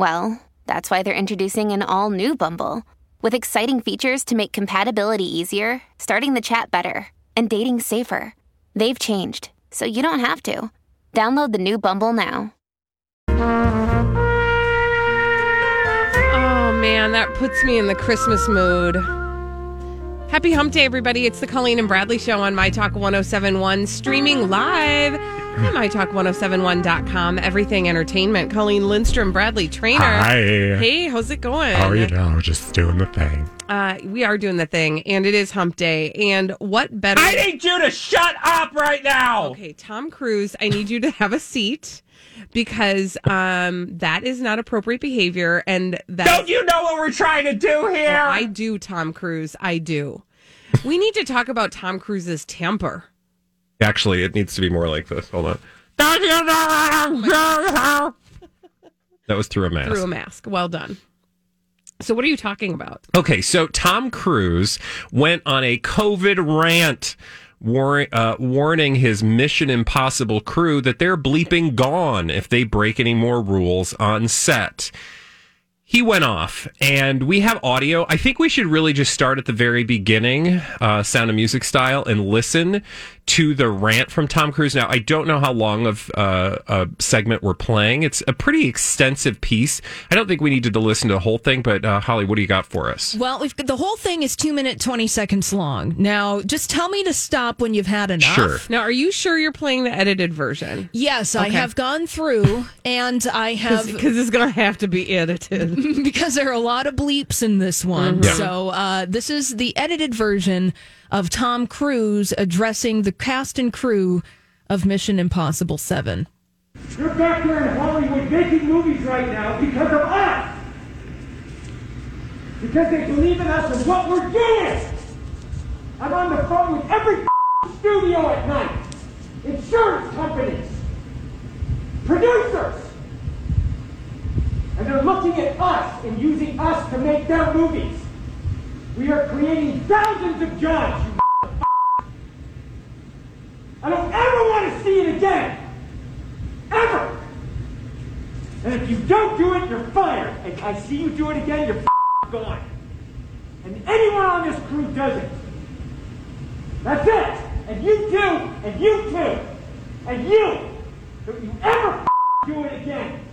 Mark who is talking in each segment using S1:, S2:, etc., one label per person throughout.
S1: well, that's why they're introducing an all new Bumble with exciting features to make compatibility easier, starting the chat better, and dating safer. They've changed, so you don't have to. Download the new Bumble now.
S2: Oh man, that puts me in the Christmas mood. Happy Hump Day, everybody. It's the Colleen and Bradley Show on My Talk 1071, streaming live at MyTalk1071.com. Everything Entertainment. Colleen Lindstrom, Bradley Traynor.
S3: Hi.
S2: Hey, how's it going?
S3: How are you doing? Just doing the thing.
S2: Uh, we are doing the thing, and it is Hump Day. And what better?
S3: I need you to shut up right now.
S2: Okay, Tom Cruise, I need you to have a seat because um, that is not appropriate behavior. And that
S3: Don't you know what we're trying to do here?
S2: I do, Tom Cruise. I do. We need to talk about Tom Cruise's temper.
S3: Actually, it needs to be more like this. Hold on. Don't you know what I'm doing? That was through a mask.
S2: Through a mask. Well done. So, what are you talking about?
S3: Okay, so Tom Cruise went on a COVID rant. War- uh, warning his Mission Impossible crew that they're bleeping gone if they break any more rules on set. He went off, and we have audio. I think we should really just start at the very beginning, uh, sound of music style, and listen to the rant from Tom Cruise. Now, I don't know how long of uh, a segment we're playing. It's a pretty extensive piece. I don't think we needed to listen to the whole thing, but uh, Holly, what do you got for us?
S4: Well, we've got, the whole thing is two minute twenty seconds long. Now, just tell me to stop when you've had enough.
S3: Sure.
S2: Now, are you sure you're playing the edited version?
S4: Yes, I have gone through, and I have
S2: Because it's going to have to be edited.
S4: because there are a lot of bleeps in this one.
S3: Yeah.
S4: So uh, this is the edited version of Tom Cruise addressing the cast and crew of Mission Impossible Seven.
S5: You're back there in Hollywood making movies right now because of us. Because they believe in us and what we're doing. I'm on the phone with every studio at night. Insurance companies. Producers. And they're looking at us and using us to make their movies. We are creating thousands of jobs, you I don't ever want to see it again. Ever. And if you don't do it, you're fired. And I see you do it again, you're gone. And anyone on this crew does it. That's it. And you too, and you too, and you. Don't you ever do it again.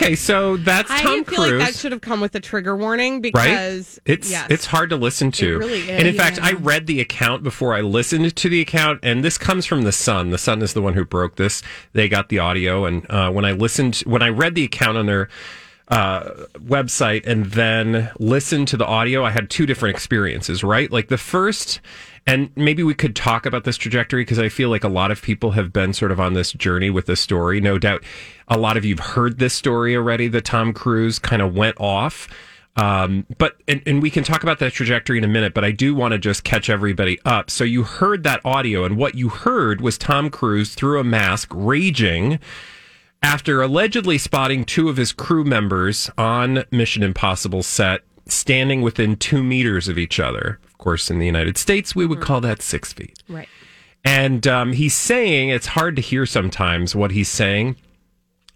S3: Okay, so that's
S2: I
S3: Tom
S2: feel
S3: Cruise.
S2: like that should have come with a trigger warning
S3: right?
S2: because
S3: It's
S2: yes.
S3: it's hard to listen to.
S2: It really is.
S3: And in fact, I read the account before I listened to the account, and this comes from the Sun. The Sun is the one who broke this. They got the audio, and uh, when I listened, when I read the account on their uh, website and then listened to the audio, I had two different experiences. Right, like the first. And maybe we could talk about this trajectory because I feel like a lot of people have been sort of on this journey with this story. No doubt a lot of you've heard this story already that Tom Cruise kind of went off. Um, but, and, and we can talk about that trajectory in a minute, but I do want to just catch everybody up. So you heard that audio, and what you heard was Tom Cruise through a mask raging after allegedly spotting two of his crew members on Mission Impossible set standing within two meters of each other. Of course, in the United States, we would call that six feet.
S2: right.
S3: And um, he's saying it's hard to hear sometimes what he's saying.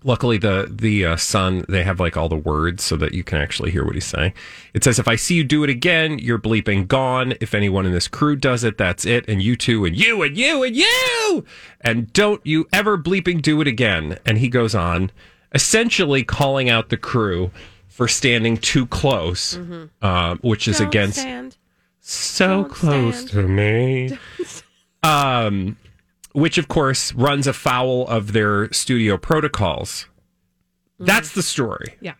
S3: Luckily, the the uh, Sun they have like all the words so that you can actually hear what he's saying. It says, "If I see you do it again, you're bleeping gone. If anyone in this crew does it, that's it. And you too, and you, and you, and you, and don't you ever bleeping do it again." And he goes on, essentially calling out the crew for standing too close, uh, which is
S2: Don't
S3: against
S2: stand.
S3: so
S2: Don't
S3: close
S2: stand.
S3: to me. Um, which of course runs afoul of their studio protocols. That's the story.
S2: Yeah.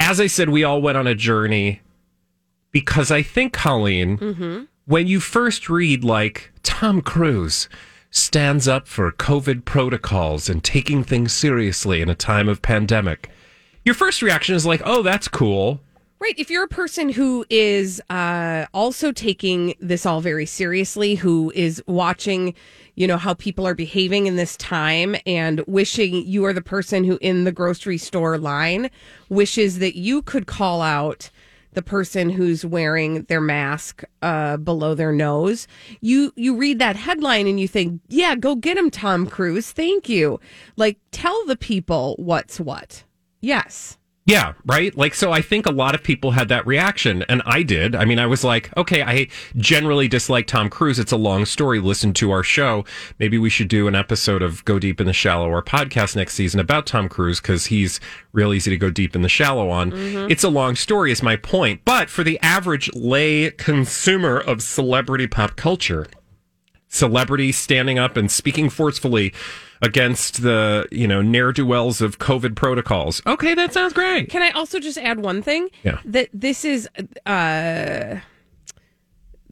S3: As I said, we all went on a journey because I think, Colleen, when you first read like Tom Cruise stands up for COVID protocols and taking things seriously in a time of pandemic, your first reaction is like, "Oh, that's cool."
S2: Right. If you're a person who is uh, also taking this all very seriously, who is watching, you know, how people are behaving in this time and wishing you are the person who in the grocery store line wishes that you could call out the person who's wearing their mask uh, below their nose. You you read that headline and you think, yeah, go get him, Tom Cruise. Thank you. Like, tell the people what's what. Yes.
S3: Yeah, right? Like, so I think a lot of people had that reaction, and I did. I mean, I was like, okay, I generally dislike Tom Cruise. It's a long story. Listen to our show. Maybe we should do an episode of Go Deep in the Shallow or podcast next season about Tom Cruise because he's real easy to go deep in the shallow on. Mm-hmm. It's a long story, is my point. But for the average lay consumer of celebrity pop culture, celebrity standing up and speaking forcefully against the you know ne'er do wells of COVID protocols. Okay, that sounds great.
S2: Can I also just add one thing?
S3: Yeah.
S2: That this is uh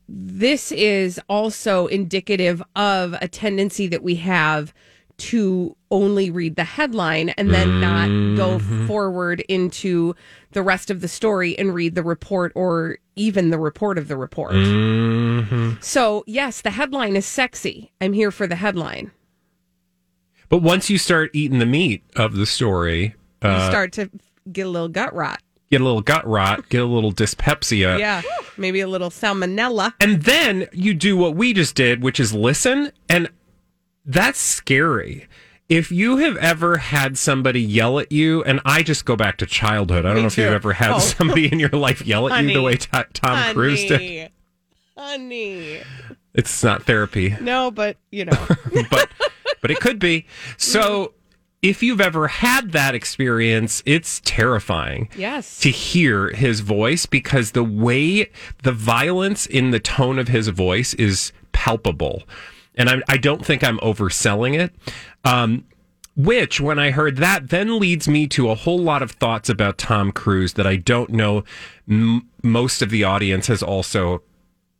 S2: this is also indicative of a tendency that we have to only read the headline and then not go forward into the rest of the story and read the report or even the report of the report. So, yes, the headline is sexy. I'm here for the headline.
S3: But once you start eating the meat of the story,
S2: You
S3: uh,
S2: start to get a little gut rot.
S3: get a little gut rot, get a little dyspepsia.
S2: Yeah. Maybe a little salmonella.
S3: And then you do what we just did, which is listen. And that's scary. If you have ever had somebody yell at you, and I just go back to childhood, I don't
S2: Me
S3: know if you've ever had
S2: Oh.
S3: somebody in your life yell at you the way to- Tom Cruise did.
S2: Honey. Honey.
S3: It's not therapy.
S2: No, but you know.
S3: but but it could be. So if you've ever had that experience, it's terrifying.
S2: Yes.
S3: To hear his voice because the way the violence in the tone of his voice is palpable. And I, I don't think I'm overselling it. Um, which, when I heard that, then leads me to a whole lot of thoughts about Tom Cruise that I don't know m- most of the audience has also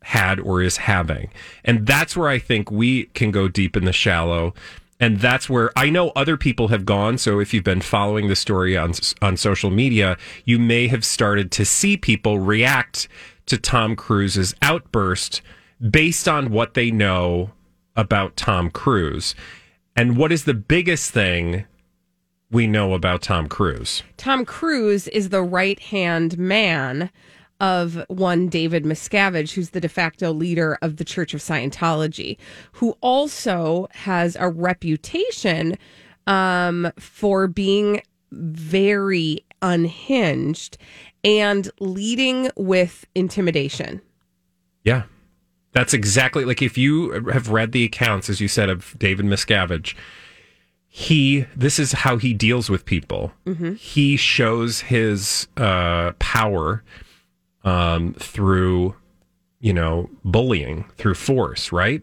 S3: had or is having. And that's where I think we can go deep in the shallow. And that's where I know other people have gone. So if you've been following the story on on social media, you may have started to see people react to Tom Cruise's outburst based on what they know about Tom Cruise. And what is the biggest thing we know about Tom Cruise?
S2: Tom Cruise is the right hand man of one David Miscavige, who's the de facto leader of the Church of Scientology, who also has a reputation um, for being very unhinged and leading with intimidation.
S3: Yeah. That's exactly like if you have read the accounts, as you said, of David Miscavige, he, this is how he deals with people. He shows his uh, power um, through, you know, bullying, through force, right?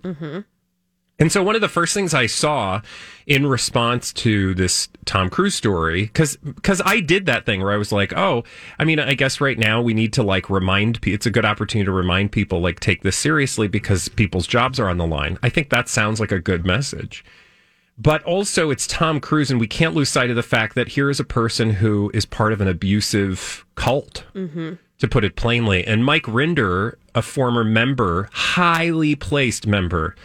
S3: And so one of the first things I saw in response to this Tom Cruise story, because because I did that thing where I was like, oh, I mean, I guess right now we need to like remind people. It's a good opportunity to remind people like take this seriously because people's jobs are on the line. I think that sounds like a good message. But also, it's Tom Cruise, and we can't lose sight of the fact that here is a person who is part of an abusive cult, to put it plainly. And Mike Rinder, a former member, highly placed member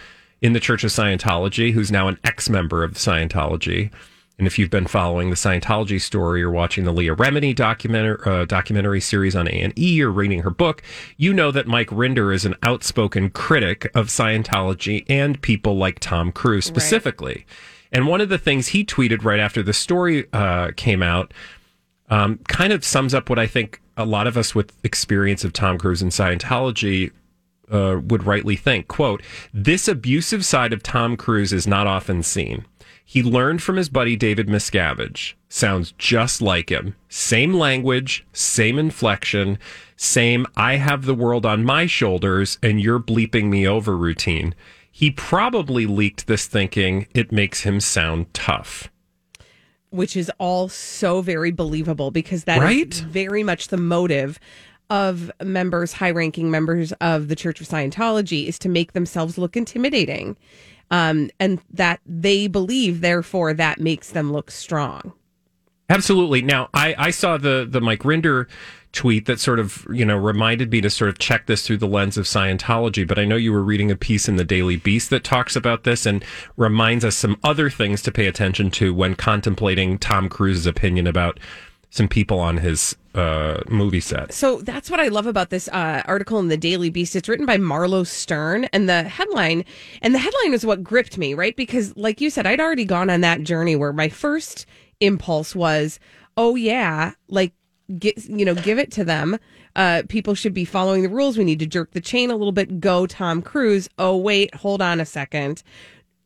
S3: in the Church of Scientology, who's now an ex member of Scientology. And if you've been following the Scientology story or watching the Leah Remini documentary, uh, documentary series on A&E or reading her book, you know that Mike Rinder is an outspoken critic of Scientology and people like Tom Cruise specifically. And one of the things he tweeted right after the story uh, came out um, kind of sums up what I think a lot of us with experience of Tom Cruise and Scientology uh, would rightly think. Quote, this abusive side of Tom Cruise is not often seen. He learned from his buddy David Miscavige. Sounds just like him. Same language, same inflection, same I have the world on my shoulders and you're bleeping me over routine. He probably leaked this thinking it makes him sound tough.
S2: Which is all so very believable because that is
S3: Right?
S2: very much the motive of members, high ranking members of the Church of Scientology, is to make themselves look intimidating. Um, and that they believe, therefore, that makes them look strong.
S3: Absolutely. Now, I, I saw the the Mike Rinder tweet that sort of you know reminded me to sort of check this through the lens of Scientology. But I know you were reading a piece in the Daily Beast that talks about this and reminds us some other things to pay attention to when contemplating Tom Cruise's opinion about some people on his uh, movie set.
S2: So that's what I love about this uh, article in the Daily Beast. It's written by Marlo Stern, and the headline, and the headline is what gripped me, right? Because, like you said, I'd already gone on that journey where my first impulse was, "Oh yeah, like get you know, give it to them." Uh, people should be following the rules. We need to jerk the chain a little bit. Go Tom Cruise. Oh wait, hold on a second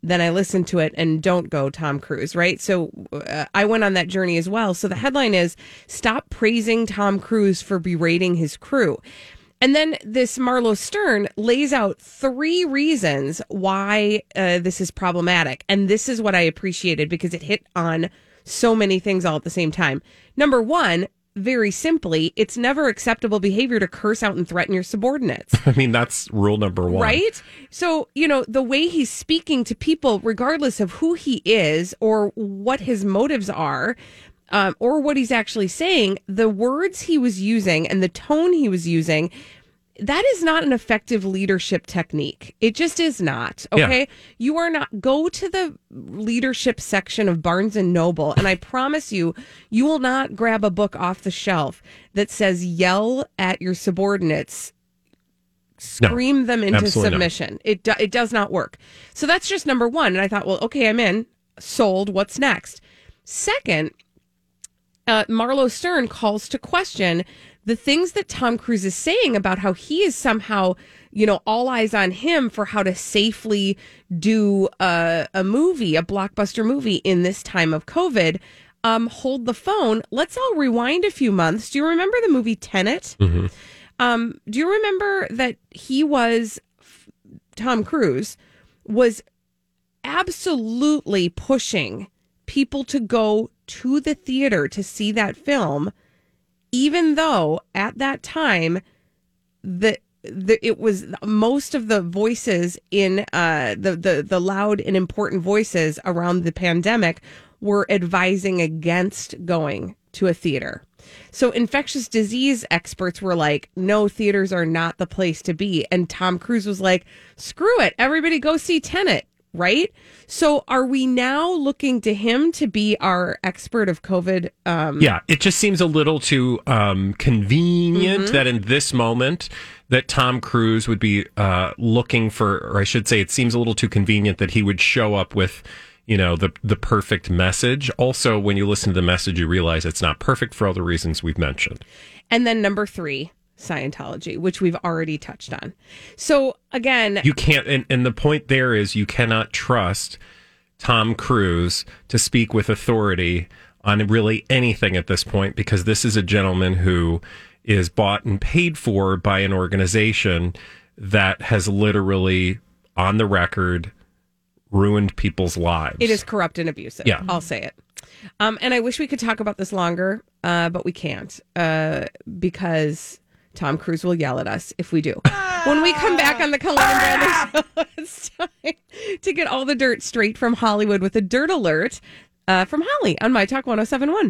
S2: then I listen to it and don't go Tom Cruise, right? So uh, I went on that journey as well. So the headline is Stop Praising Tom Cruise for Berating His Crew. And then this Marlo Stern lays out three reasons why uh, this is problematic. And this is what I appreciated because it hit on so many things all at the same time. Number one, very simply, it's never acceptable behavior to curse out and threaten your subordinates.
S3: I mean, that's rule number one.
S2: Right? So, you know, the way he's speaking to people, regardless of who he is or what his motives are, um, or what he's actually saying, the words he was using and the tone he was using that is not an effective leadership technique. It just is not. Okay. Yeah. You are not go to the leadership section of Barnes and Noble and I promise you you will not grab a book off the shelf that says yell at your subordinates scream no, them into submission. Not. It do, it does not work. So that's just number 1 and I thought, well, okay, I'm in. Sold. What's next? Second, uh, Marlo Stern calls to question the things that Tom Cruise is saying about how he is somehow, you know, all eyes on him for how to safely do a, a movie, a blockbuster movie in this time of COVID. Um, hold the phone. Let's all rewind a few months. Do you remember the movie Tenet? Mm-hmm. Um, do you remember that he was Tom Cruise was absolutely pushing people to go to the theater to see that film even though at that time the, the it was most of the voices in uh, the the the loud and important voices around the pandemic were advising against going to a theater. So infectious disease experts were like, no, theaters are not the place to be. And Tom Cruise was like, screw it. Everybody go see Tenet right? So are we now looking to him to be our expert of COVID? Um,
S3: yeah, it just seems a little too um, convenient mm-hmm. that in this moment that Tom Cruise would be uh, looking for, or I should say, it seems a little too convenient that he would show up with. You know the the perfect message. Also, when you listen to the message, you realize it's not perfect for all the reasons we've mentioned.
S2: And then number three, Scientology, which we've already touched on. So again,
S3: you can't, and, and the point there is you cannot trust Tom Cruise to speak with authority on really anything at this point because this is a gentleman who is bought and paid for by an organization that has literally, on the record, ruined people's lives.
S2: It is corrupt and abusive. Yeah. I'll say it. Um, and I wish we could talk about this longer, uh, but we can't uh, because Tom Cruise will yell at us if we do. When we come back on the and Bradley show, it's time to get all the dirt straight from Hollywood with a dirt alert uh, from Holly on My Talk 1071.